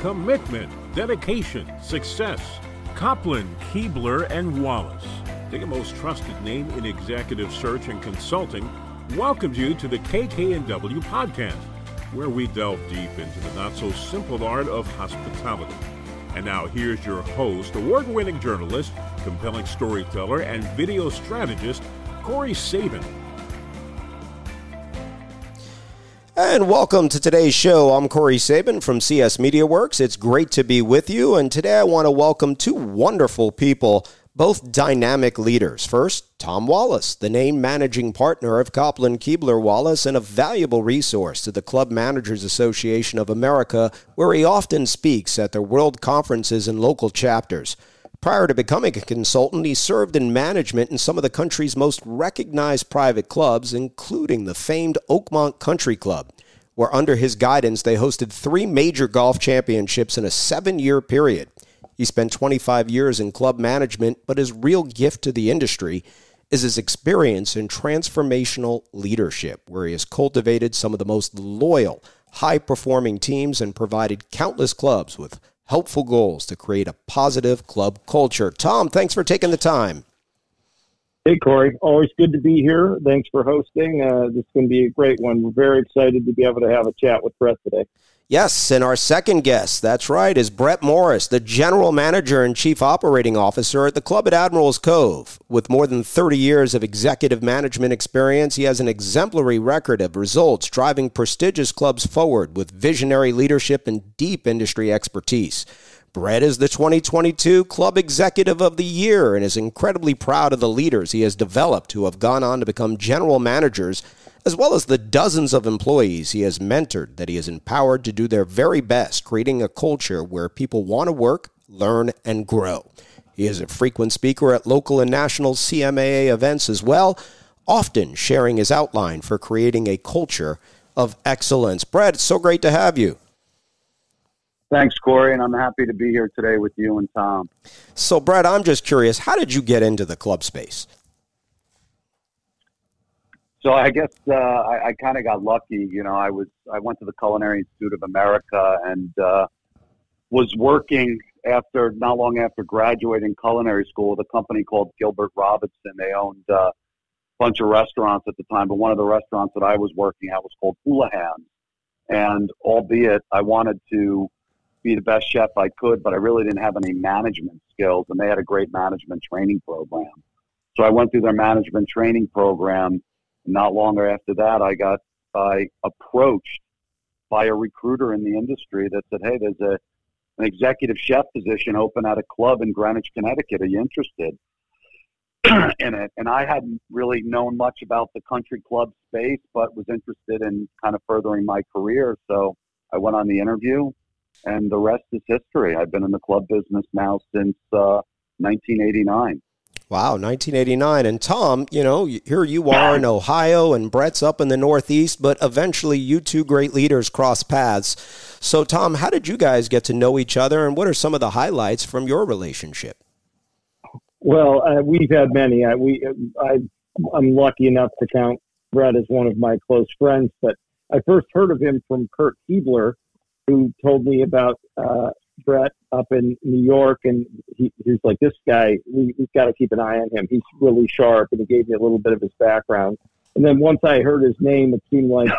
commitment, dedication, success. Kopplin, Kuebler, and Wallace, the most trusted name in executive search and consulting, welcomes you to the KK&W podcast, where we delve deep into the not so simple art of hospitality. And now here's your host, award-winning journalist, compelling storyteller, and video strategist, Corey Sabin. And welcome to today's show. I'm Corey Sabin from CS Media Works. It's great to be with you. And today I want to welcome two wonderful people, both dynamic leaders. First, Tom Wallace, the name managing partner of Kopplin Kuebler Wallace and a valuable resource to the Club Managers Association of America, where he often speaks at their world conferences and local chapters. Prior to becoming a consultant, he served in management in some of the country's most recognized private clubs, including the famed Oakmont Country Club, where under his guidance they hosted three major golf championships in a seven year period. He spent 25 years in club management, but his real gift to the industry is his experience in transformational leadership, where he has cultivated some of the most loyal, high performing teams and provided countless clubs with helpful goals to create a positive club culture. Tom, thanks for taking the time. Hey, Corey. Always good to be here. Thanks for hosting. Uh, this is going to be a great one. We're very excited to be able to have a chat with Brett today. Yes, and our second guest, that's right, is Brett Morris, the General Manager and Chief Operating Officer at the club at Admirals Cove. With more than 30 years of executive management experience, he has an exemplary record of results driving prestigious clubs forward with visionary leadership and deep industry expertise. Brett is the 2022 Club Executive of the Year and is incredibly proud of the leaders he has developed who have gone on to become general managers as well as the dozens of employees he has mentored that he has empowered to do their very best, creating a culture where people want to work, learn, and grow. He is a frequent speaker at local and national CMAA events as well, often sharing his outline for creating a culture of excellence. Brett, it's so great to have you. Thanks, Corey, and I'm happy to be here today with you and Tom. So, Brett, I'm just curious, how did you get into the club space? So I guess uh, I, I kind of got lucky. You know, I was I went to the Culinary Institute of America and uh, was working after not long after graduating culinary school with a company called Gilbert Robinson. They owned uh, a bunch of restaurants at the time, but one of the restaurants that I was working at was called Houlihan. And albeit I wanted to be the best chef I could, but I really didn't have any management skills, and they had a great management training program. So I went through their management training program not longer after that, I got I approached by a recruiter in the industry that said, "Hey, there's a an executive chef position open at a club in Greenwich, Connecticut. Are you interested?" in it, and I hadn't really known much about the country club space, but was interested in kind of furthering my career. So I went on the interview, and the rest is history. I've been in the club business now since uh, 1989. Wow, 1989. And Tom, you know, here you are in Ohio and Brett's up in the Northeast, but eventually you two great leaders cross paths. So, Tom, how did you guys get to know each other and what are some of the highlights from your relationship? Well, uh, we've had many. I, we, I, I'm lucky enough to count Brett as one of my close friends, but I first heard of him from Kurt Kuebler, who told me about uh, Brett up in New York, and he, he's like, this guy, we, we've got to keep an eye on him. He's really sharp, and he gave me a little bit of his background. And then once I heard his name, it seemed like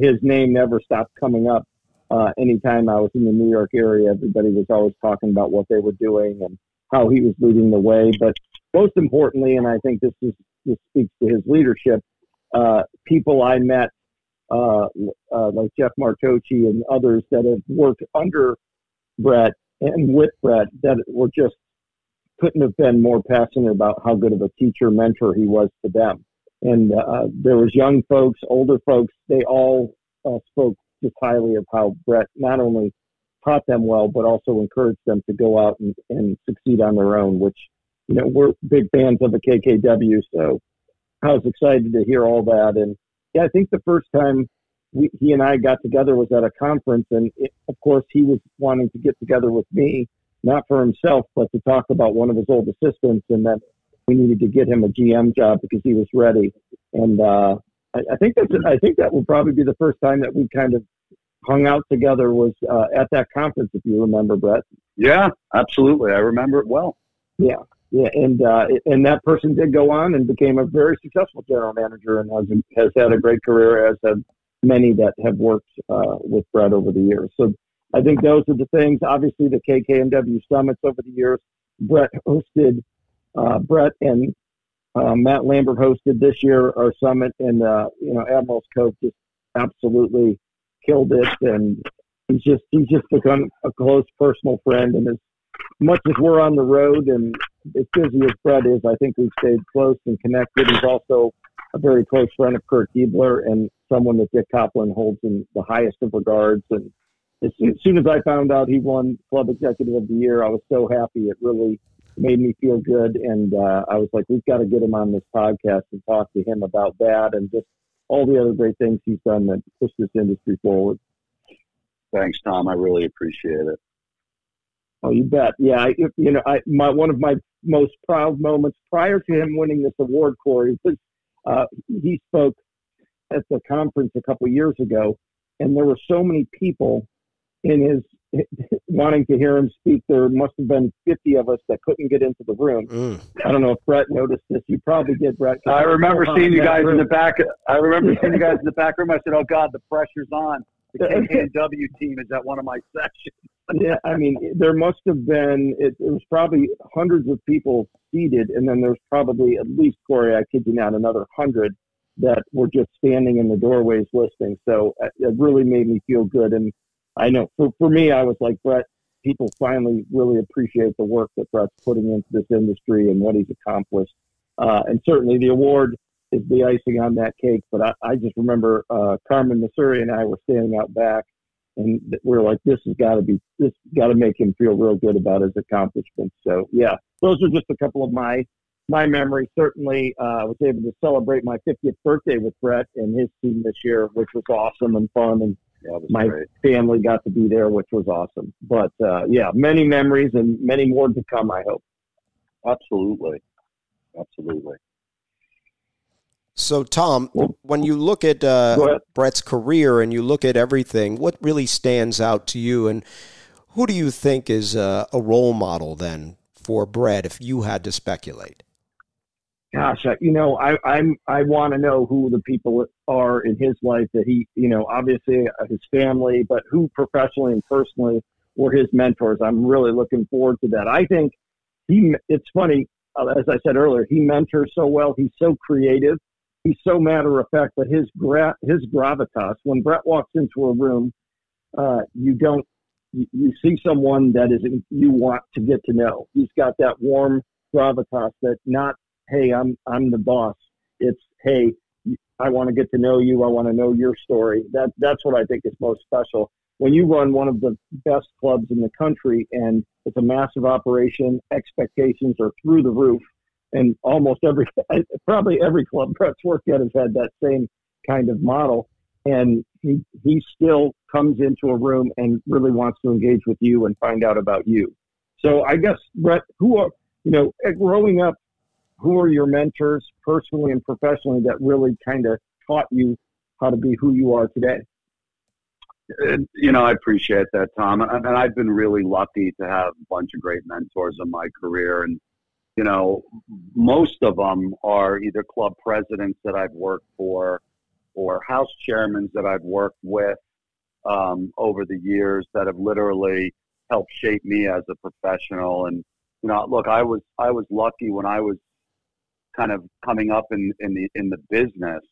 his name never stopped coming up. Uh, anytime I was in the New York area, everybody was always talking about what they were doing and how he was leading the way. But most importantly, and I think this is this speaks to his leadership, uh, people I met uh, uh, like Jeff Martocci and others that have worked under Brett and with Brett that were just couldn't have been more passionate about how good of a teacher mentor he was to them. And uh, there was young folks, older folks. They all uh, spoke just highly of how Brett not only taught them well, but also encouraged them to go out and, and succeed on their own. Which you know we're big fans of the KKW, so I was excited to hear all that. And yeah, I think the first time we, he and I got together was at a conference, and it, of course he was wanting to get together with me, not for himself, but to talk about one of his old assistants, and that we needed to get him a GM job because he was ready. And uh, I, I think that's I think that will probably be the first time that we kind of hung out together was uh, at that conference, if you remember, Brett. Yeah, absolutely. I remember it well. Yeah, yeah, and uh, and that person did go on and became a very successful general manager and has has had a great career, as have many that have worked uh, with Brett over the years. So I think those are the things. Obviously, the KK&W summits over the years. Brett hosted. Uh, Brett and uh, Matt Lambert hosted this year our summit, and uh, you know Admirals Cove just absolutely killed it, and he's just he's just become a close personal friend. And as much as we're on the road and as busy as Brett is, I think we've stayed close and connected. He's also a very close friend of Kurt Kuebler and someone that Dick Kopplin holds in the highest of regards. And as soon as I found out he won Club Executive of the Year, I was so happy. It really made me feel good. And uh, I was like, we've got to get him on this podcast and talk to him about that and just all the other great things he's done that push this industry forward. Thanks, Tom. I really appreciate it. Oh, you bet. Yeah, I, you know, I my one of my most proud moments prior to him winning this award, Corey, was uh, he spoke at the conference a couple years ago, and there were so many people in his wanting to hear him speak. There must have been 50 of us that couldn't get into the room. Mm. I don't know if Brett noticed this. You probably did, Brett. I remember seeing you guys room. in the back. I remember seeing you guys in the back room. I said, "Oh God, the pressure's on." The KK&W team is at one of my sessions. yeah, I mean, there must have been. It, it, was probably hundreds of people seated, and then there's probably at least Corey. I kid you not, another hundred that were just standing in the doorways listening. So uh, it really made me feel good. And I know for, for me, I was like, Brett, people finally really appreciate the work that Brett's putting into this industry and what he's accomplished. Uh, and certainly the award is the icing on that cake. But I, I just remember uh, Carmen Missouri and I were standing out back, and we are like, this has got to be, this got to make him feel real good about his accomplishments. So yeah, those are just a couple of my my memory, Certainly, uh, I was able to celebrate my 50th birthday with Brett and his team this year, which was awesome and fun and yeah, my great. family got to be there, which was awesome. But uh, yeah, many memories and many more to come. I hope. Absolutely, absolutely. So, Tom, when you look at uh, Brett's career and you look at everything, what really stands out to you, and who do you think is a role model then for Brett if you had to speculate? Gosh, you know, I I'm I want to know who the people are in his life that he, you know, obviously uh, his family, but who professionally and personally were his mentors. I'm really looking forward to that. I think he. It's funny, uh, as I said earlier, he mentors so well. He's so creative. He's so matter of fact, but his gra- his gravitas. When Brett walks into a room, uh, you don't you see someone that is you want to get to know. He's got that warm gravitas that not hey, I'm I'm the boss. It's hey, I want to get to know you. I want to know your story. That that's what I think is most special. When you run one of the best clubs in the country and it's a massive operation, expectations are through the roof, and almost every probably every club Brett's worked at has had that same kind of model. And he he still comes into a room and really wants to engage with you and find out about you. So I guess Brett, who are you know eh, growing up who are your mentors personally and professionally that really kind of taught you how to be who you are today? You know, I appreciate that, Tom. And I've been really lucky to have a bunch of great mentors in my career. And, you know, most of them are either club presidents that I've worked for or house chairmen that I've worked with um, over the years that have literally helped shape me as a professional. And, you know, look, I was I was lucky when I was kind of coming up in, in the in the business.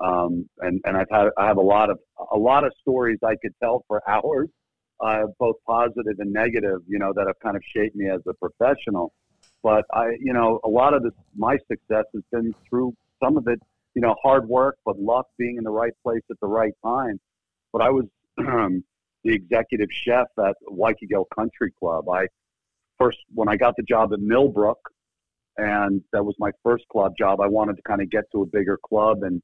Um, and and I've had I have a lot of a lot of stories I could tell for hours, uh, both positive and negative. You know that have kind of shaped me as a professional. But I, you know, a lot of this my success has been through some of it, you know, hard work, but luck, being in the right place at the right time. But I was the executive chef at Wykagyl Country Club. I first when I got the job at Millbrook, and that was my first club job. I wanted to kind of get to a bigger club, and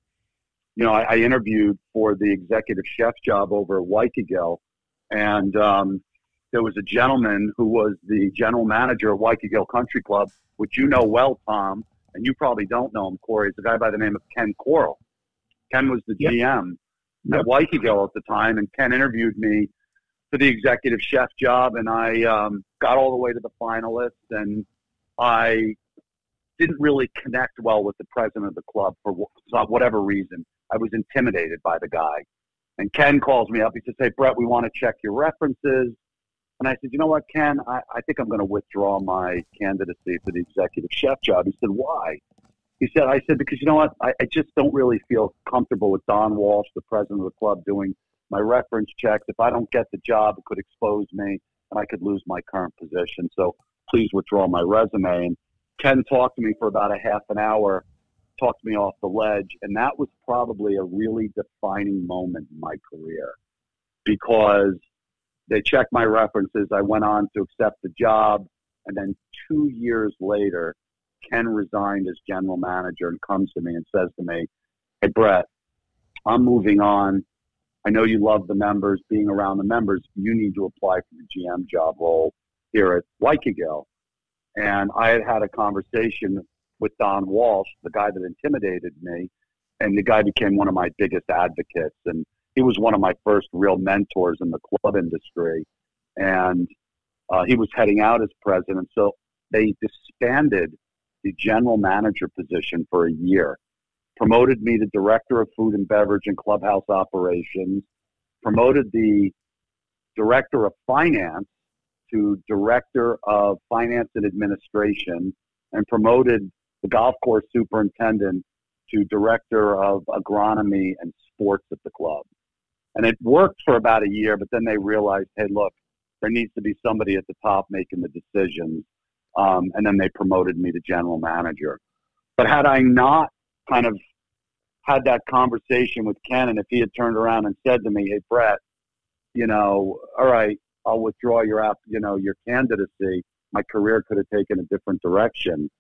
you know, I, I interviewed for the executive chef job over at Wykagyl, and um, there was a gentleman who was the general manager of Wykagyl Country Club, which you know well, Tom, and you probably don't know him, Corey. It's a guy by the name of Ken Coral. Ken was the yep. GM yep. at Wykagyl at the time, and Ken interviewed me for the executive chef job, and I um, got all the way to the finalists, and I didn't really connect well with the president of the club for whatever reason. I was intimidated by the guy. And Ken calls me up. He says, Hey, Brett, we want to check your references. And I said, You know what, Ken? I, I think I'm going to withdraw my candidacy for the executive chef job. He said, Why? He said, I said, Because you know what? I, I just don't really feel comfortable with Don Walsh, the president of the club, doing my reference checks. If I don't get the job, it could expose me and I could lose my current position. So please withdraw my resume. And Ken talked to me for about a half an hour, talked me off the ledge, and that was probably a really defining moment in my career because they checked my references. I went on to accept the job, and then two years later, Ken resigned as general manager and comes to me and says to me, "Hey Brett, I'm moving on. I know you love the members, being around the members. You need to apply for the GM job role here at Wykagyl." And I had had a conversation with Don Walsh, the guy that intimidated me, and the guy became one of my biggest advocates. And he was one of my first real mentors in the club industry. And uh, he was heading out as president. So they disbanded the general manager position for a year, promoted me to director of food and beverage and clubhouse operations, promoted the director of finance to director of finance and administration and promoted the golf course superintendent to director of agronomy and sports at the club. And it worked for about a year, but then they realized, hey, look, there needs to be somebody at the top making the decisions. Um, and then they promoted me to general manager. But had I not kind of had that conversation with Ken, and if he had turned around and said to me, hey, Brett, you know, all right, I'll withdraw your app, you know, your candidacy, my career could have taken a different direction.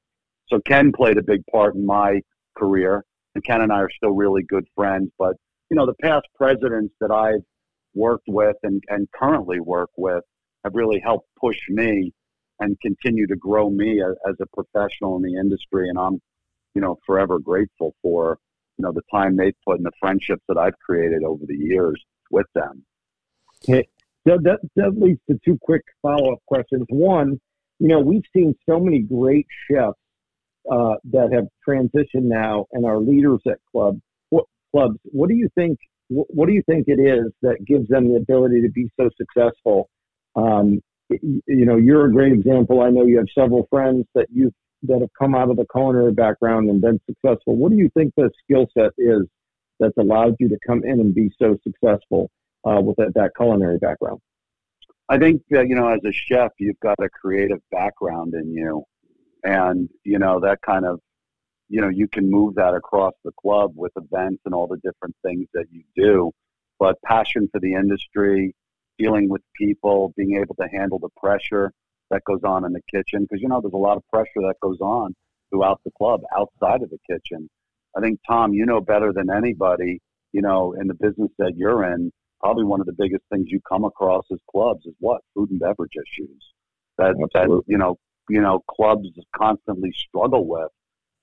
So Ken played a big part in my career, and Ken and I are still really good friends. But you know, the past presidents that I've worked with and, and currently work with have really helped push me and continue to grow me as, as a professional in the industry. And I'm, you know, forever grateful for you know the time they've put and the friendships that I've created over the years with them. So that, that leads to two quick follow up questions. One, you know, we've seen so many great chefs uh, that have transitioned now and are leaders at club what, clubs. What do you think? What, do you think it is that gives them the ability to be so successful? Um, you know, you're a great example. I know you have several friends that you that have come out of the culinary background and been successful. What do you think the skill set is that's allowed you to come in and be so successful uh, with that, that culinary background? I think that, you know, as a chef, you've got a creative background in you. And, you know, that kind of, you know, you can move that across the club with events and all the different things that you do. But passion for the industry, dealing with people, being able to handle the pressure that goes on in the kitchen. Because, you know, there's a lot of pressure that goes on throughout the club outside of the kitchen. I think, Tom, you know better than anybody, you know, in the business that you're in, probably one of the biggest things you come across as clubs is what food and beverage issues that that you know you know clubs constantly struggle with.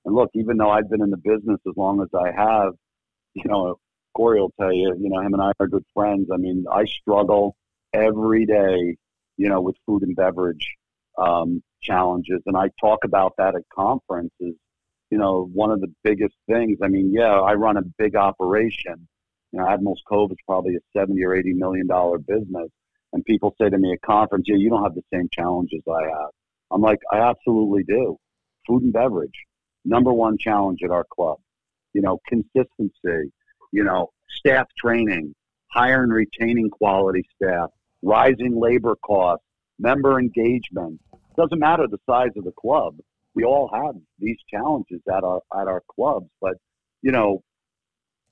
And look, even though I've been in the business as long as I have, you know, Corey will tell you, you know, him and I are good friends. I mean, I struggle every day, you know, with food and beverage um, challenges, and I talk about that at conferences. You know, one of the biggest things. I mean, yeah, I run a big operation you know, Admiral's Cove is probably a 70 or 80 million dollar business. And people say to me at conference, yeah, you don't have the same challenges I have. I'm like, I absolutely do. Food and beverage, number one challenge at our club. You know, consistency, you know, staff training, hire and retaining quality staff, rising labor costs, member engagement. Doesn't matter the size of the club. We all have these challenges at our at our clubs, but you know,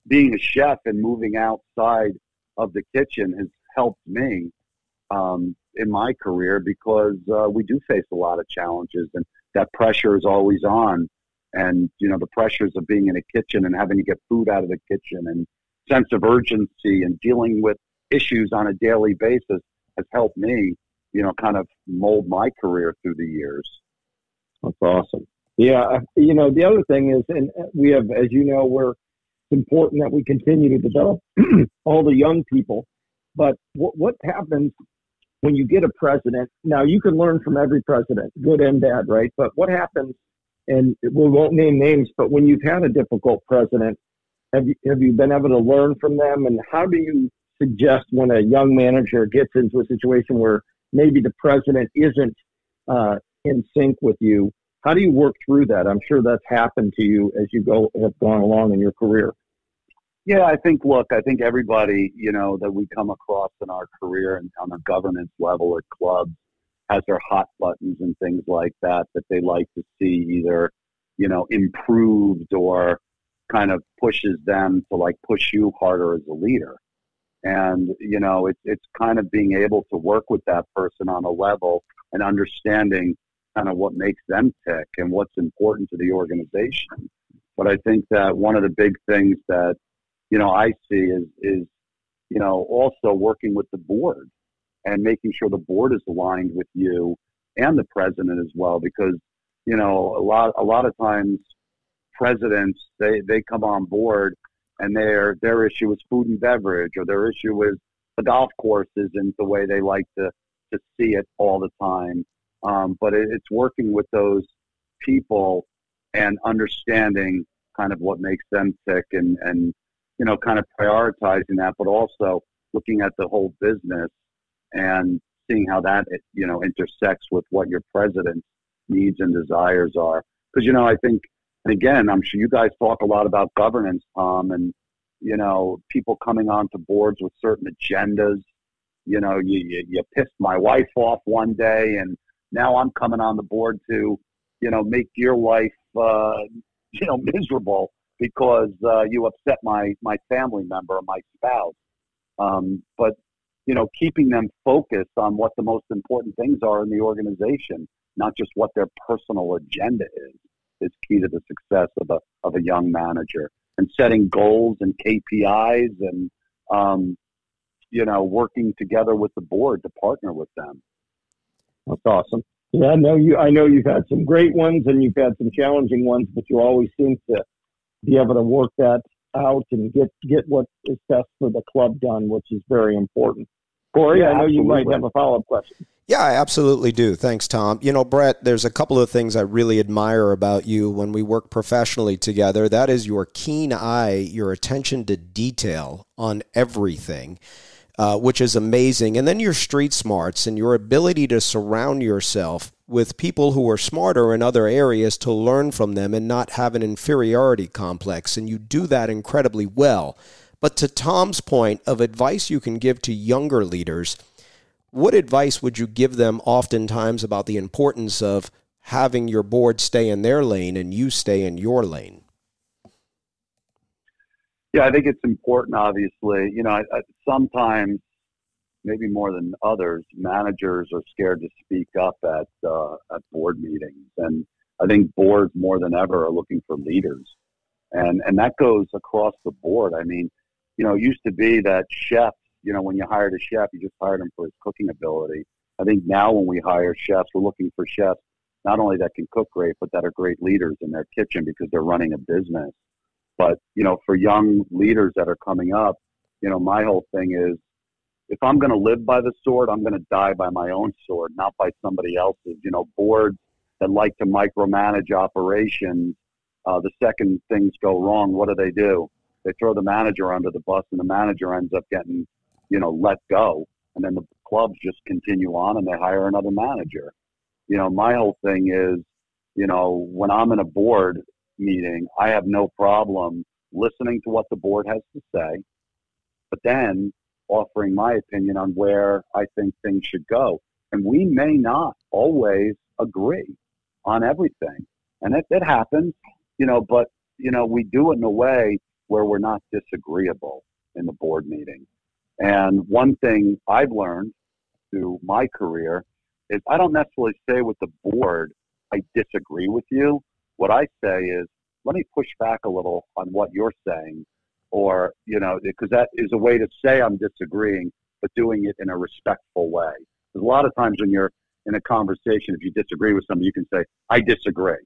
being a chef and moving outside of the kitchen has helped me um, in my career because uh, we do face a lot of challenges and that pressure is always on. And, you know, the pressures of being in a kitchen and having to get food out of the kitchen and sense of urgency and dealing with issues on a daily basis has helped me, you know, kind of mold my career through the years. That's awesome. Yeah. You know, the other thing is, and we have, as you know, we're important that we continue to develop all the young people. But what, what happens when you get a president? Now, you can learn from every president, good and bad, right? But what happens, and we won't name names, but when you've had a difficult president, have you, have you been able to learn from them? And how do you suggest when a young manager gets into a situation where maybe the president isn't uh, in sync with you? How do you work through that? I'm sure that's happened to you as you go have gone along in your career. Yeah, I think. Look, I think everybody you know that we come across in our career and on a governance level at clubs has their hot buttons and things like that that they like to see either you know improved or kind of pushes them to like push you harder as a leader. And you know, it's it's kind of being able to work with that person on a level and understanding kind of what makes them tick and what's important to the organization. But I think that one of the big things that you know I see is is you know also working with the board and making sure the board is aligned with you and the president as well because you know a lot a lot of times presidents they they come on board and their their issue is food and beverage or their issue is the golf course isn't the way they like to to see it all the time. Um, but it, it's working with those people and understanding kind of what makes them tick and, and, you know, kind of prioritizing that, but also looking at the whole business and seeing how that, you know, intersects with what your president's needs and desires are. Because, you know, I think, and again, I'm sure you guys talk a lot about governance, Tom, and, you know, people coming onto boards with certain agendas. You know, you, you, you pissed my wife off one day and now I'm coming on the board to, you know, make your life, uh, you know, miserable because uh, you upset my my family member or my spouse. Um, but you know, keeping them focused on what the most important things are in the organization, not just what their personal agenda is, is key to the success of a of a young manager. And setting goals and KPIs and um, you know, working together with the board to partner with them. That's awesome. Yeah, I know you. I know you've had some great ones and you've had some challenging ones, but you always seem to be able to work that out and get get what is best for the club done, which is very important. Corey, yeah, I know absolutely. you might have a follow up question. Yeah, I absolutely do. Thanks, Tom. You know, Brett, there's a couple of things I really admire about you when we work professionally together. That is your keen eye, your attention to detail on everything uh, which is amazing. And then your street smarts and your ability to surround yourself with people who are smarter in other areas to learn from them and not have an inferiority complex. And you do that incredibly well. But to Tom's point of advice you can give to younger leaders, what advice would you give them oftentimes about the importance of having your board stay in their lane and you stay in your lane? Yeah, I think it's important. Obviously, you know, I, I, sometimes, maybe more than others, managers are scared to speak up at uh, at board meetings, and I think boards more than ever are looking for leaders, and and that goes across the board. I mean, you know, it used to be that chefs, you know, when you hired a chef, you just hired him for his cooking ability. I think now when we hire chefs, we're looking for chefs not only that can cook great, but that are great leaders in their kitchen because they're running a business. But, you know, for young leaders that are coming up, you know, my whole thing is if I'm going to live by the sword, I'm going to die by my own sword, not by somebody else's. You know, boards that like to micromanage operations, uh, the second things go wrong, what do they do? They throw the manager under the bus, and the manager ends up getting, you know, let go. And then the clubs just continue on and they hire another manager. You know, my whole thing is, you know, when I'm in a board, meeting, I have no problem listening to what the board has to say, but then offering my opinion on where I think things should go. And we may not always agree on everything. And it, it happens, you know, but, you know, we do it in a way where we're not disagreeable in the board meeting. And one thing I've learned through my career is I don't necessarily say with the board, I disagree with you. What I say is, let me push back a little on what you're saying, or, you know, because that is a way to say I'm disagreeing, but doing it in a respectful way. Because a lot of times when you're in a conversation, if you disagree with somebody, you can say, I disagree.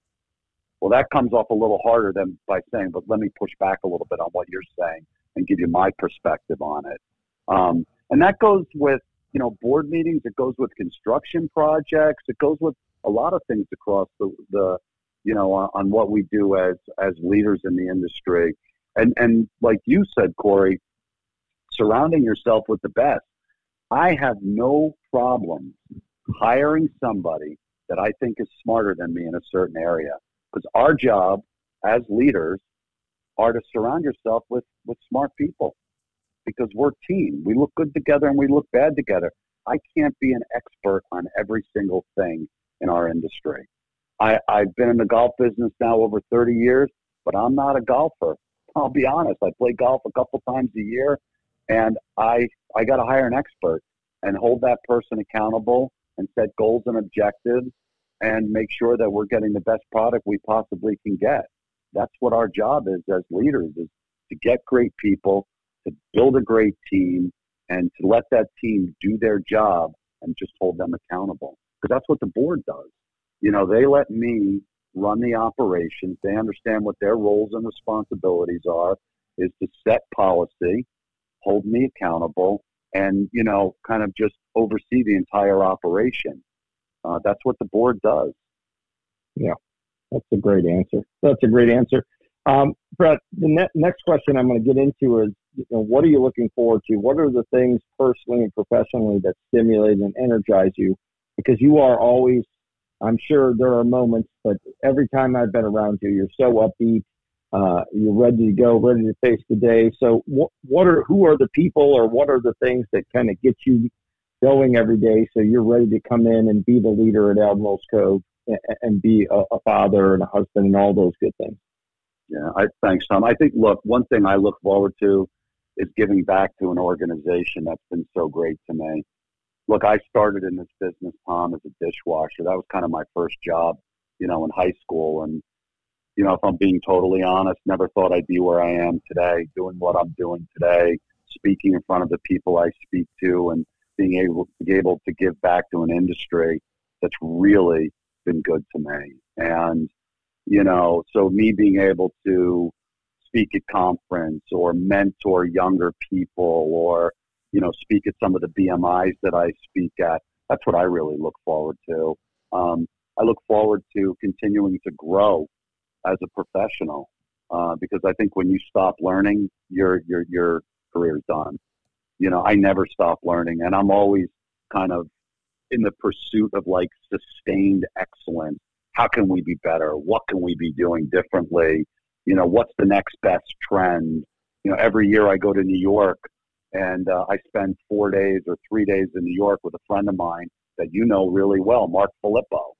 Well, that comes off a little harder than by saying, but let me push back a little bit on what you're saying and give you my perspective on it. Um, and that goes with, you know, board meetings. It goes with construction projects. It goes with a lot of things across the, the you know, on, on what we do as, as leaders in the industry. And, and like you said, Corey, surrounding yourself with the best. I have no problem hiring somebody that I think is smarter than me in a certain area. Because our job as leaders are to surround yourself with, with smart people because we're team. We look good together and we look bad together. I can't be an expert on every single thing in our industry. I, I've been in the golf business now over 30 years, but I'm not a golfer. I'll be honest. I play golf a couple times a year, and I I got to hire an expert and hold that person accountable and set goals and objectives and make sure that we're getting the best product we possibly can get. That's what our job is as leaders is to get great people, to build a great team, and to let that team do their job and just hold them accountable. Because that's what the board does. You know, they let me run the operations. They understand what their roles and responsibilities are is to set policy, hold me accountable, and, you know, kind of just oversee the entire operation. Uh, that's what the board does. Yeah, that's a great answer. That's a great answer. Um, Brett, the ne- next question I'm going to get into is, you know, what are you looking forward to? What are the things personally and professionally that stimulate and energize you? Because you are always, I'm sure there are moments, but every time I've been around you, you're so upbeat. Uh, you're ready to go, ready to face the day. So, what, what are who are the people, or what are the things that kind of get you going every day so you're ready to come in and be the leader at Admirals Cove and be a, a father and a husband and all those good things. Yeah, I thanks Tom. I think look, one thing I look forward to is giving back to an organization that's been so great to me. Look, I started in this business, Tom, as a dishwasher. That was kind of my first job, you know, in high school. And, you know, if I'm being totally honest, never thought I'd be where I am today, doing what I'm doing today, speaking in front of the people I speak to and being able to be able to give back to an industry that's really been good to me. And, you know, so me being able to speak at conference or mentor younger people or, you know, speak at some of the BMIs that I speak at, that's what I really look forward to. Um, I look forward to continuing to grow as a professional uh, because I think when you stop learning, your your your career's done you know, I never stop learning and I'm always kind of in the pursuit of like sustained excellence. How can we be better? What can we be doing differently? You know, what's the next best trend? You know, every year I go to New York and uh, I spend four days or three days in New York with a friend of mine that you know really well, Mark Filippo.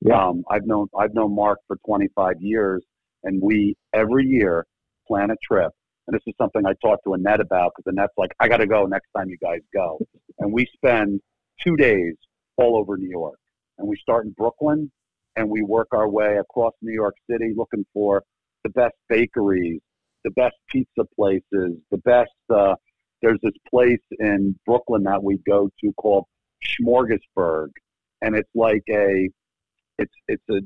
Yeah. Um, I've known I've known Mark for 25 years, and we every year plan a trip and this is something I talked to Annette about because Annette's like, I got to go next time you guys go. And we spend two days all over New York. And we start in Brooklyn and we work our way across New York City looking for the best bakeries, the best pizza places, the best. Uh, there's this place in Brooklyn that we go to called Smorgasburg, and it's like a, it's it's a,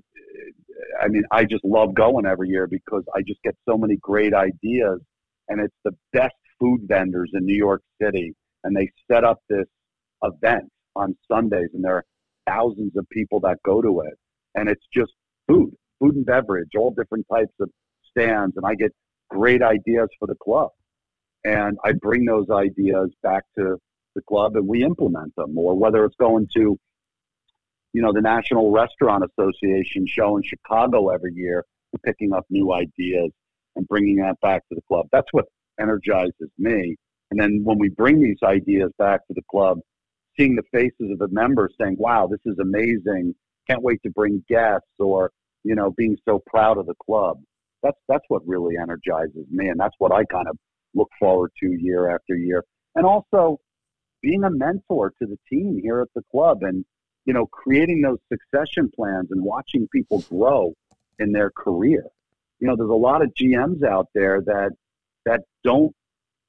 I mean, I just love going every year because I just get so many great ideas and it's the best food vendors in New York City. And they set up this event on Sundays, and there are thousands of people that go to it. And it's just food, food and beverage, all different types of stands. And I get great ideas for the club. And I bring those ideas back to the club and we implement them, or whether it's going to, you know, the National Restaurant Association show in Chicago every year, picking up new ideas and bringing that back to the club. That's what energizes me. And then when we bring these ideas back to the club, seeing the faces of the members saying, wow, this is amazing. Can't wait to bring guests or, you know, being so proud of the club. That's, that's what really energizes me. And that's what I kind of look forward to year after year. And also being a mentor to the team here at the club and, you know, creating those succession plans and watching people grow in their career you know, there's a lot of GMs out there that that don't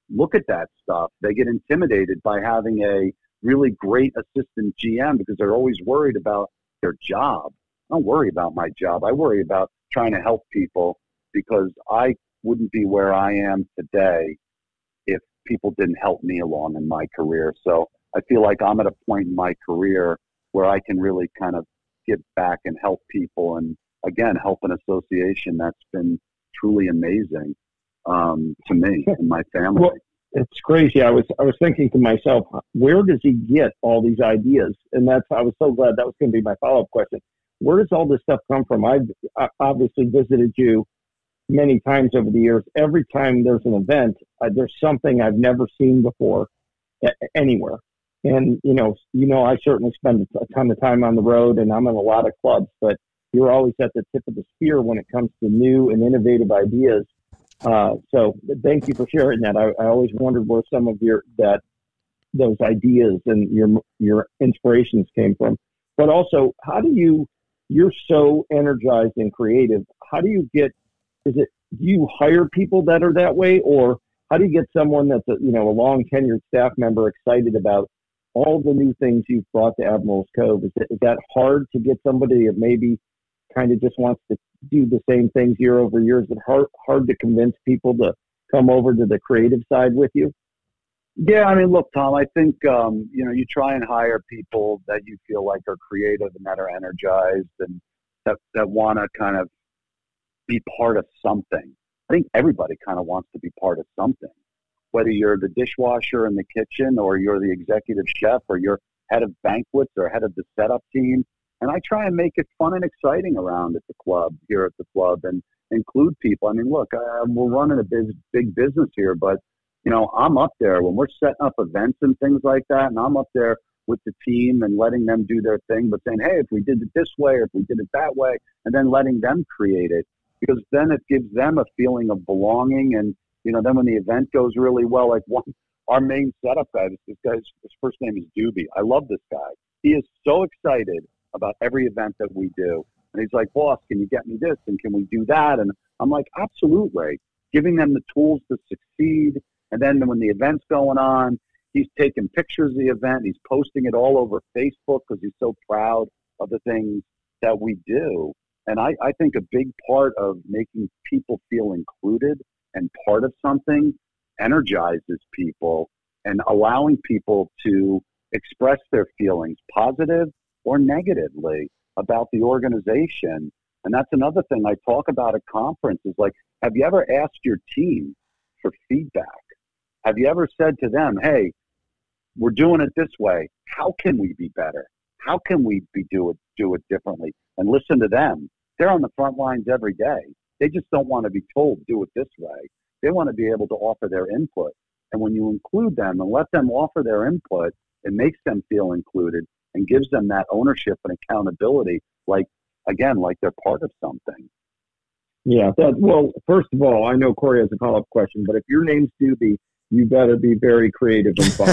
look at that stuff. They get intimidated by having a really great assistant GM because they're always worried about their job. I don't worry about my job. I worry about trying to help people because I wouldn't be where I am today if people didn't help me along in my career. So I feel like I'm at a point in my career where I can really kind of give back and help people and again help an association that's been truly amazing um, to me and my family. Well, it's crazy. I was I was thinking to myself, where does he get all these ideas? And that's I was so glad that was going to be my follow up question. Where does all this stuff come from? I've obviously visited you many times over the years. Every time there's an event, uh, there's something I've never seen before anywhere. And you know, you know, I certainly spend a ton of time on the road, and I'm in a lot of clubs. But you're always at the tip of the spear when it comes to new and innovative ideas. Uh, so thank you for sharing that. I, I, always wondered where some of your that those ideas and your your inspirations came from. But also, how do you you're so energized and creative? How do you get? Is it you hire people that are that way, or how do you get someone that's a you know a long tenured staff member excited about all the new things you've brought to Admiral's Cove? Is, it, is that hard to get somebody that maybe kind of just wants to do the same things year over year? Is it hard hard to convince people to come over to the creative side with you? Yeah, I mean, look, Tom, I think um, you know you try and hire people that you feel like are creative and that are energized and that that want to kind of be part of something. I think everybody kind of wants to be part of something, whether you're the dishwasher in the kitchen or you're the executive chef or you're head of banquets or head of the setup team and I try and make it fun and exciting around at the club here at the club and include people. I mean, look, uh, we're running a big, big business here, but you know, I'm up there when we're setting up events and things like that, and I'm up there with the team and letting them do their thing, but saying, hey, if we did it this way, or if we did it that way, and then letting them create it, because then it gives them a feeling of belonging. And you know, then when the event goes really well, like one, our main setup guy, this guy's his first name is Doobie. I love this guy. He is so excited about every event that we do. And he's like, boss, can you get me this? And can we do that? And I'm like, absolutely. Giving them the tools to succeed. And then when the event's going on, he's taking pictures of the event. He's posting it all over Facebook because he's so proud of the things that we do. And I, I think a big part of making people feel included and part of something energizes people and allowing people to express their feelings, positive or negatively about the organization. And that's another thing I talk about at conferences. Like, have you ever asked your team for feedback? Have you ever said to them, hey, we're doing it this way. How can we be better? How can we be do it do it differently? And listen to them. They're on the front lines every day. They just don't want to be told do it this way. They want to be able to offer their input. And when you include them and let them offer their input, it makes them feel included and gives them that ownership and accountability, like again, like they're part of something. Yeah. That, well, first of all, I know Corey has a follow up question, but if your name's Doobie, you better be very creative and fun.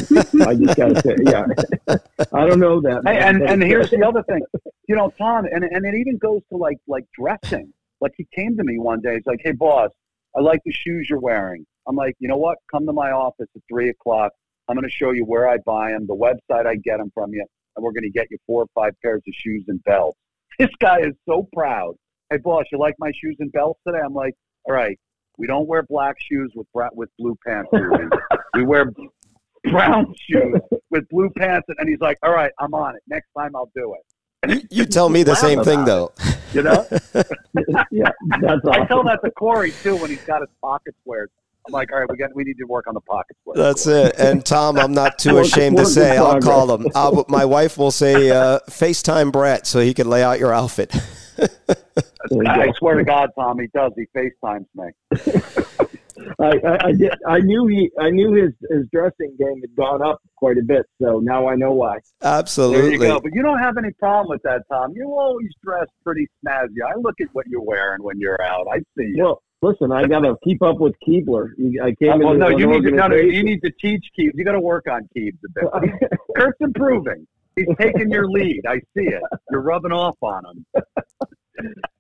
I just got to say, yeah. I don't know that. Hey, and and here's the other thing, you know, Tom, and and it even goes to like like dressing. Like he came to me one day, he's like, "Hey, boss, I like the shoes you're wearing." I'm like, "You know what? Come to my office at three o'clock. I'm going to show you where I buy them, the website I get them from you and we're going to get you four or five pairs of shoes and belts. This guy is so proud. Hey, boss, you like my shoes and belts today? I'm like, all right, we don't wear black shoes with with blue pants. we wear brown shoes with blue pants. And and he's like, all right, I'm on it. Next time I'll do it. You, you tell me the same thing, though. It, you know? yeah, that's awesome. I tell that to Corey, too, when he's got his pocket squared. I'm like, all right, we got we need to work on the pockets. That's it. And Tom, I'm not too ashamed to say I'll call him. I'll, my wife will say uh, FaceTime Brett so he can lay out your outfit. I swear to God, Tom, he does. He FaceTimes me. I, I, I, did, I knew he I knew his, his dressing game had gone up quite a bit, so now I know why. Absolutely. There you go. But you don't have any problem with that, Tom. You always dress pretty snazzy. I look at what you're wearing when you're out. I see you. Well, Listen, I got to keep up with Kuebler. I came. Uh, well, no, you need to no, no, you need to teach Keebs. You got to work on Keebs a bit. Kurt's improving. He's taking your lead. I see it. You're rubbing off on him.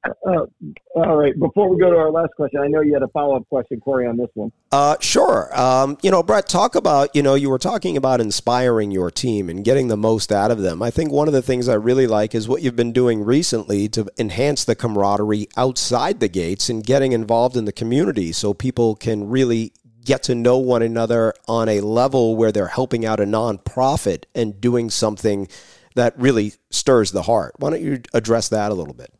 Uh, all right. Before we go to our last question, I know you had a follow up question, Corey, on this one. Uh, sure. Um, you know, Brett, talk about, you know, you were talking about inspiring your team and getting the most out of them. I think one of the things I really like is what you've been doing recently to enhance the camaraderie outside the gates and getting involved in the community so people can really get to know one another on a level where they're helping out a nonprofit and doing something that really stirs the heart. Why don't you address that a little bit?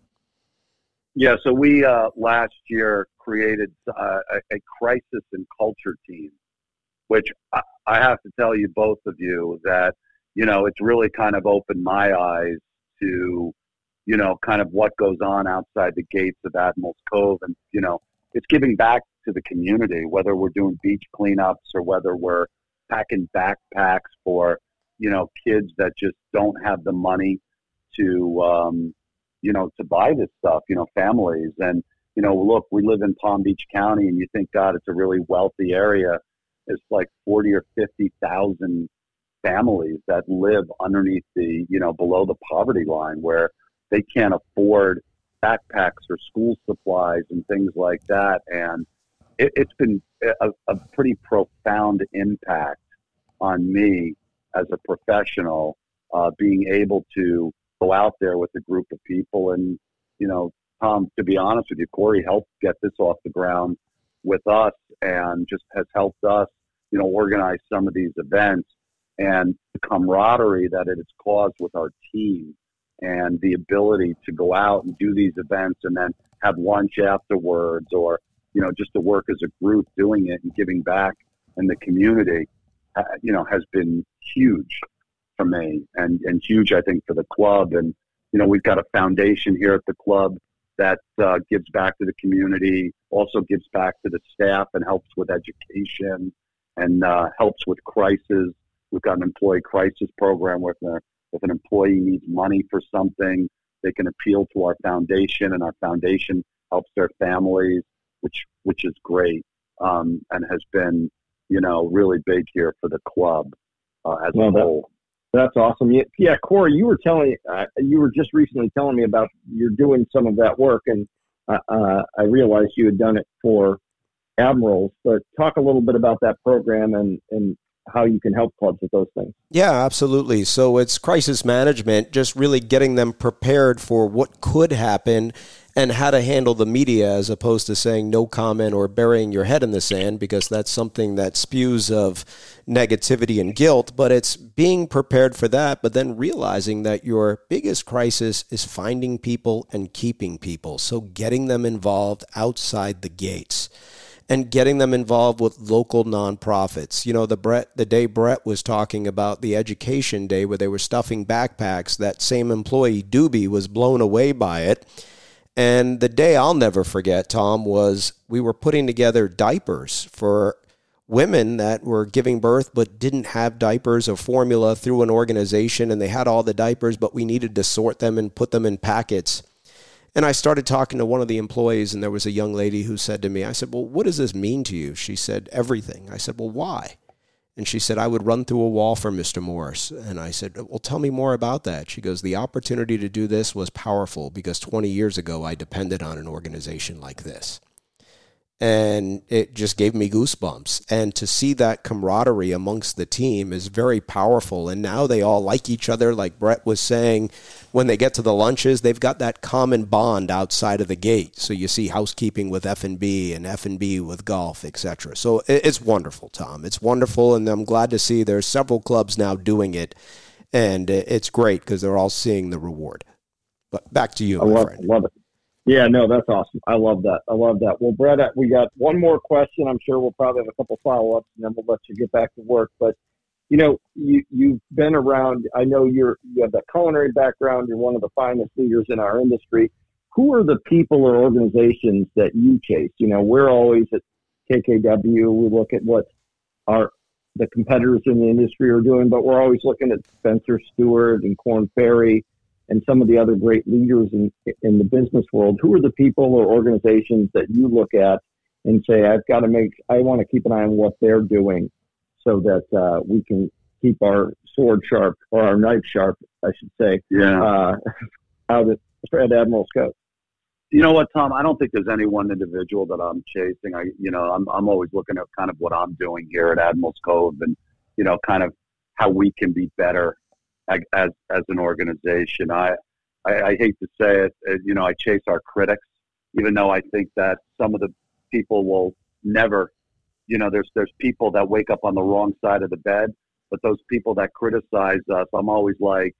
Yeah, so we uh, last year created uh, a, a, crisis and culture team, which I, I have to tell you, both of you, that you know it's really kind of opened my eyes to you know kind of what goes on outside the gates of Admirals Cove, and you know it's giving back to the community, whether we're doing beach cleanups or whether we're packing backpacks for you know kids that just don't have the money to um, you know, to buy this stuff, you know, families. And, you know, look, we live in Palm Beach County and you think, God, it's a really wealthy area. It's like 40 or 50,000 families that live underneath the, you know, below the poverty line where they can't afford backpacks or school supplies and things like that. And it, has been a, a pretty profound impact on me as a professional, uh, being able to go out there with a group of people. And, you know, Tom, to be honest with you, Corey helped get this off the ground with us and just has helped us, you know, organize some of these events and the camaraderie that it has caused with our team and the ability to go out and do these events and then have lunch afterwards or, you know, just to work as a group doing it and giving back in the community, uh, you know, has been huge for me and, and huge, I think, for the club. And, you know, we've got a foundation here at the club that uh, gives back to the community, also gives back to the staff and helps with education and uh, helps with crisis. We've got an employee crisis program where if, if an employee needs money for something, they can appeal to our foundation, and our foundation helps their families, which which is great um, and has been, you know, really big here for the club uh, as well, a whole. That's awesome. Yeah, Corey, you were telling uh, you were just recently telling me about you're doing some of that work, and uh, uh, I realized you had done it for admirals. But talk a little bit about that program and and how you can help clubs with those things. Yeah, absolutely. So it's crisis management, just really getting them prepared for what could happen and how to handle the media as opposed to saying no comment or burying your head in the sand because that's something that spews of negativity and guilt but it's being prepared for that but then realizing that your biggest crisis is finding people and keeping people so getting them involved outside the gates and getting them involved with local nonprofits. You know, the Brett the day Brett was talking about the education day where they were stuffing backpacks, that same employee Doobie was blown away by it and the day I'll never forget, Tom, was we were putting together diapers for women that were giving birth but didn't have diapers or formula through an organization and they had all the diapers but we needed to sort them and put them in packets. And I started talking to one of the employees and there was a young lady who said to me, I said, "Well, what does this mean to you?" She said, "Everything." I said, "Well, why?" And she said, I would run through a wall for Mr. Morris. And I said, Well, tell me more about that. She goes, The opportunity to do this was powerful because 20 years ago I depended on an organization like this and it just gave me goosebumps. And to see that camaraderie amongst the team is very powerful. And now they all like each other, like Brett was saying. When they get to the lunches, they've got that common bond outside of the gate. So you see housekeeping with F and B, and F and B with golf, etc. So it's wonderful, Tom. It's wonderful, and I'm glad to see there's several clubs now doing it, and uh, it's great because they're all seeing the reward. But back to you, I my love, friend. Love it. Yeah, no, that's awesome. I love that. I love that. Well, Brett, uh, we got one more question. I'm sure we'll probably have a couple follow ups, and then we'll let you get back to work. But you know, you you've been around. I know you're you have that culinary background. You're one of the finest leaders in our industry. Who are the people or organizations that you chase? You know, we're always at KKW. We look at what our the competitors in the industry are doing, but we're always looking at Spencer Stuart and Korn Ferry and some of the other great leaders in, in the business world, who are the people or organizations that you look at and say, I've got to make, I want to keep an eye on what they're doing so that uh, we can keep our sword sharp or our knife sharp, I should say, yeah. uh, out at, at Admiral's Cove. You know what, Tom? I don't think there's any one individual that I'm chasing. I, you know, I'm I'm always looking at kind of what I'm doing here at Admirals Cove, and you know, kind of how we can be better as as an organization. I I, I hate to say it, uh, you know, I chase our critics, even though I think that some of the people will never, you know, there's there's people that wake up on the wrong side of the bed, but those people that criticize us, I'm always like,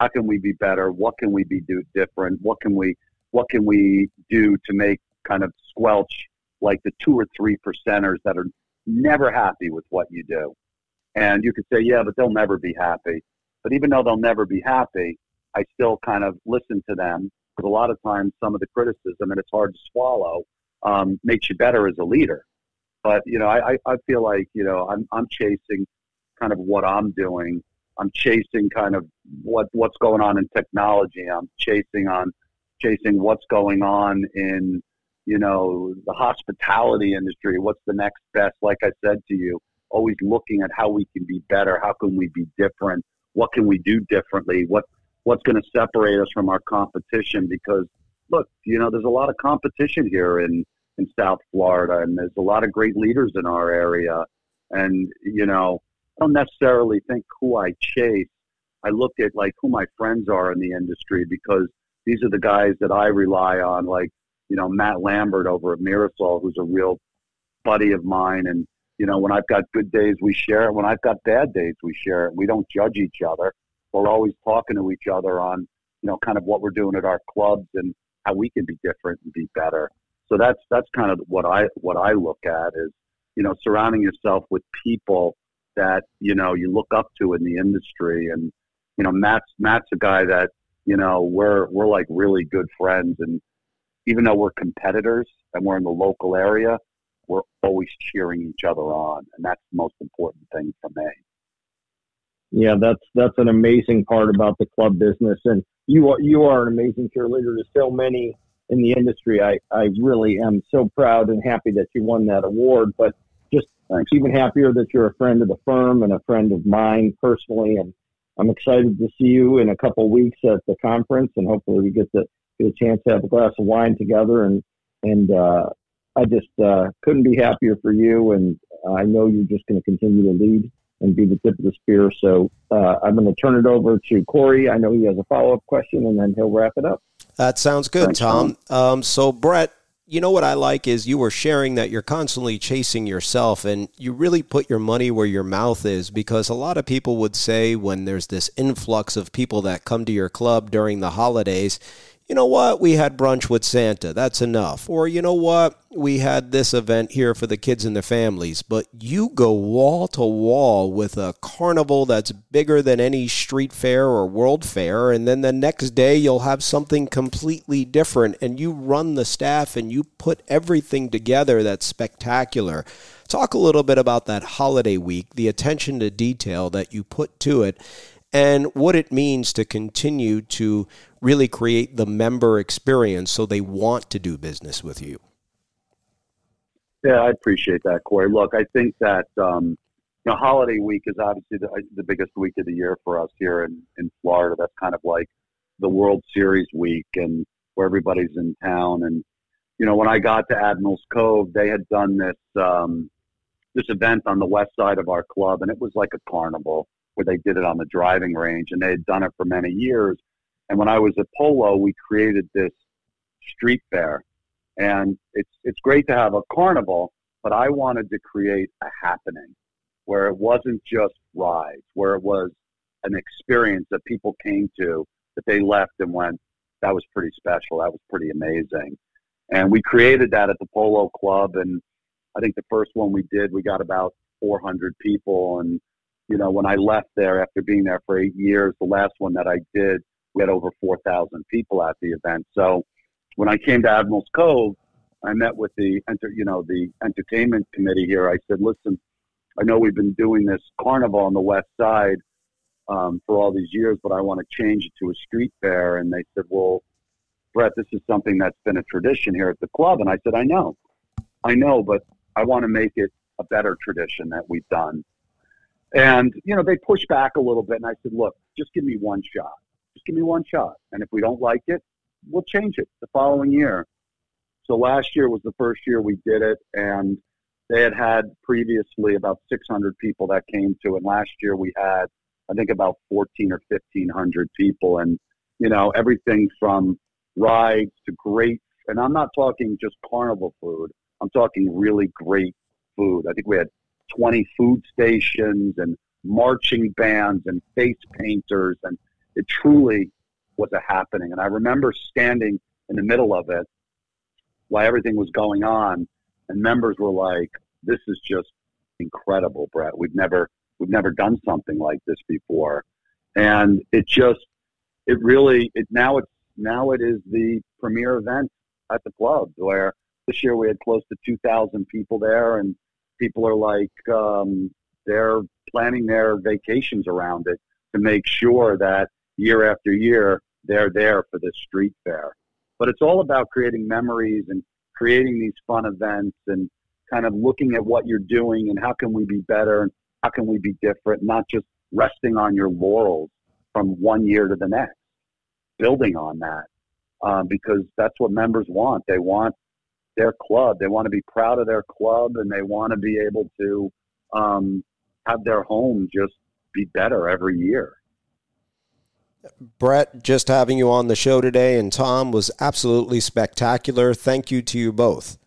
how can we be better? What can we be do different? What can we what can we do to make kind of squelch like the two or three percenters that are never happy with what you do? And you could say, yeah, but they'll never be happy. But even though they'll never be happy, I still kind of listen to them because a lot of times some of the criticism, and it's hard to swallow, um, makes you better as a leader. But you know, I, I feel like you know I'm I'm chasing kind of what I'm doing. I'm chasing kind of what what's going on in technology. I'm chasing on chasing what's going on in you know the hospitality industry. What's the next best? Like I said to you, always looking at how we can be better. How can we be different? What can we do differently? What what's going to separate us from our competition? Because look, you know, there's a lot of competition here in in South Florida, and there's a lot of great leaders in our area. And you know, I don't necessarily think who I chase. I look at like who my friends are in the industry because these are the guys that I rely on, like you know Matt Lambert over at Mirasol, who's a real buddy of mine, and you know, when I've got good days, we share it. When I've got bad days, we share it. We don't judge each other. We're always talking to each other on, you know, kind of what we're doing at our clubs and how we can be different and be better. So that's that's kind of what I what I look at is, you know, surrounding yourself with people that you know you look up to in the industry. And you know, Matt's Matt's a guy that you know we're we're like really good friends. And even though we're competitors and we're in the local area, we're always cheering each other on, and that's the most important thing for me. Yeah, that's that's an amazing part about the club business, and you are you are an amazing cheerleader to so many in the industry. I I really am so proud and happy that you won that award, but just Thanks. even happier that you're a friend of the firm and a friend of mine personally, and I'm excited to see you in a couple of weeks at the conference, and hopefully we get to get a chance to have a glass of wine together and and uh, I just uh, couldn't be happier for you, and I know you're just going to continue to lead and be the tip of the spear. So uh, I'm going to turn it over to Corey. I know he has a follow up question, and then he'll wrap it up. That sounds good, Thanks, Tom. Tom. Um, so Brett, you know what I like is you were sharing that you're constantly chasing yourself and you really put your money where your mouth is because a lot of people would say when there's this influx of people that come to your club during the holidays, you know what, we had brunch with Santa. That's enough. Or, you know what, we had this event here for the kids and their families. But you go wall to wall with a carnival that's bigger than any street fair or world fair. And then the next day you'll have something completely different. And you run the staff and you put everything together that's spectacular. Talk a little bit about that holiday week, the attention to detail that you put to it and what it means to continue to really create the member experience so they want to do business with you. Yeah, I appreciate that, Corey. Look, I think that um, you know, holiday week is obviously the, the biggest week of the year for us here in, in Florida. That's kind of like the World Series week and where everybody's in town. And, you know, when I got to Admirals Cove, they had done this, um, this event on the west side of our club, and it was like a carnival where they did it on the driving range, and they had done it for many years. And when I was at Polo, we created this street fair, and it's it's great to have a carnival, but I wanted to create a happening where it wasn't just rides, where it was an experience that people came to that they left and went, that was pretty special, that was pretty amazing. And we created that at the Polo Club, and I think the first one we did, we got about 400 people, and you know, when I left there after being there for eight years, the last one that I did, we had over 4,000 people at the event. So when I came to Admirals Cove, I met with the, enter, you know, the entertainment committee here. I said, listen, I know we've been doing this carnival on the west side um, for all these years, but I want to change it to a street fair. And they said, well, Brett, this is something that's been a tradition here at the club. And I said, I know, I know, but I want to make it a better tradition that we've done. And, you know, they pushed back a little bit. And I said, look, just give me one shot. Just give me one shot. And if we don't like it, we'll change it the following year. So last year was the first year we did it, and they had had previously about 600 people that came to, and last year we had I think about 14 or 1500 people, and you know everything from rides to great, and I'm not talking just carnival food. I'm talking really great food. I think we had 20 food stations and marching bands and face painters, and it truly was a happening. And I remember standing in the middle of it while everything was going on, and members were like, "This is just incredible, Brett. We've never we've never done something like this before," and it just it really it now it's now it is the premier event at the club where this year we had close to 2,000 people there, and people are like um, they're planning their vacations around it to make sure that year after year they're there for this street fair. But it's all about creating memories and creating these fun events and kind of looking at what you're doing and how can we be better and how can we be different, not just resting on your laurels from one year to the next, building on that. Um, because that's what members want. They want their club. They want to be proud of their club and they want to be able to um, have their home just be better every year. Brett, just having you on the show today and Tom was absolutely spectacular. Thank you to you both.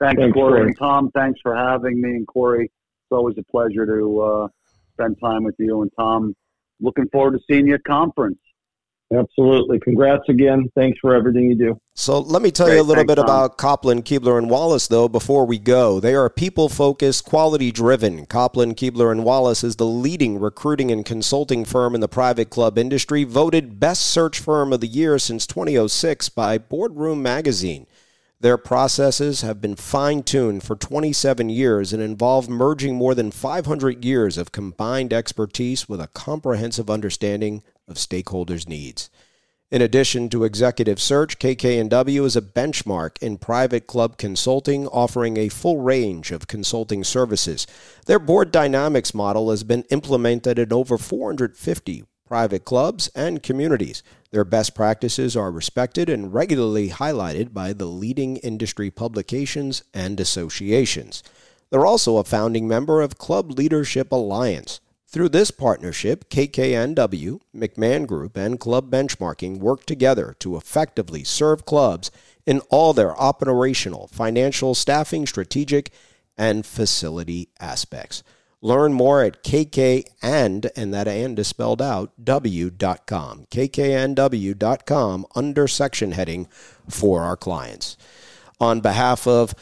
Thanks, thanks Corey. Corey. And Tom, thanks for having me. And Corey, it's always a pleasure to uh, spend time with you. And Tom, looking forward to seeing you at conference. Absolutely. Congrats again. Thanks for everything you do. So let me tell Great. you a little Thanks, bit Tom. about Kopplin, Kuebler, and Wallace, though, before we go. They are people focused, quality driven. Kopplin, Kuebler, and Wallace is the leading recruiting and consulting firm in the private club industry, voted best search firm of the year since 2006 by Boardroom Magazine. Their processes have been fine tuned for 27 years and involve merging more than 500 years of combined expertise with a comprehensive understanding of stakeholders' needs. In addition to executive search, KK&W is a benchmark in private club consulting, offering a full range of consulting services. Their board dynamics model has been implemented in over 450 private clubs and communities. Their best practices are respected and regularly highlighted by the leading industry publications and associations. They're also a founding member of Club Leadership Alliance. Through this partnership, KK&W, McMahon Group, and Club Benchmarking work together to effectively serve clubs in all their operational, financial, staffing, strategic, and facility aspects. Learn more at KK and, and that and is spelled out, w.com. KKNW.com under section heading for our clients. On behalf of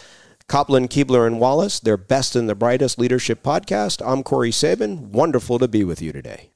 Kopplin, Kuebler, and Wallace, their best and the brightest leadership podcast. I'm Corey Sabin. Wonderful to be with you today.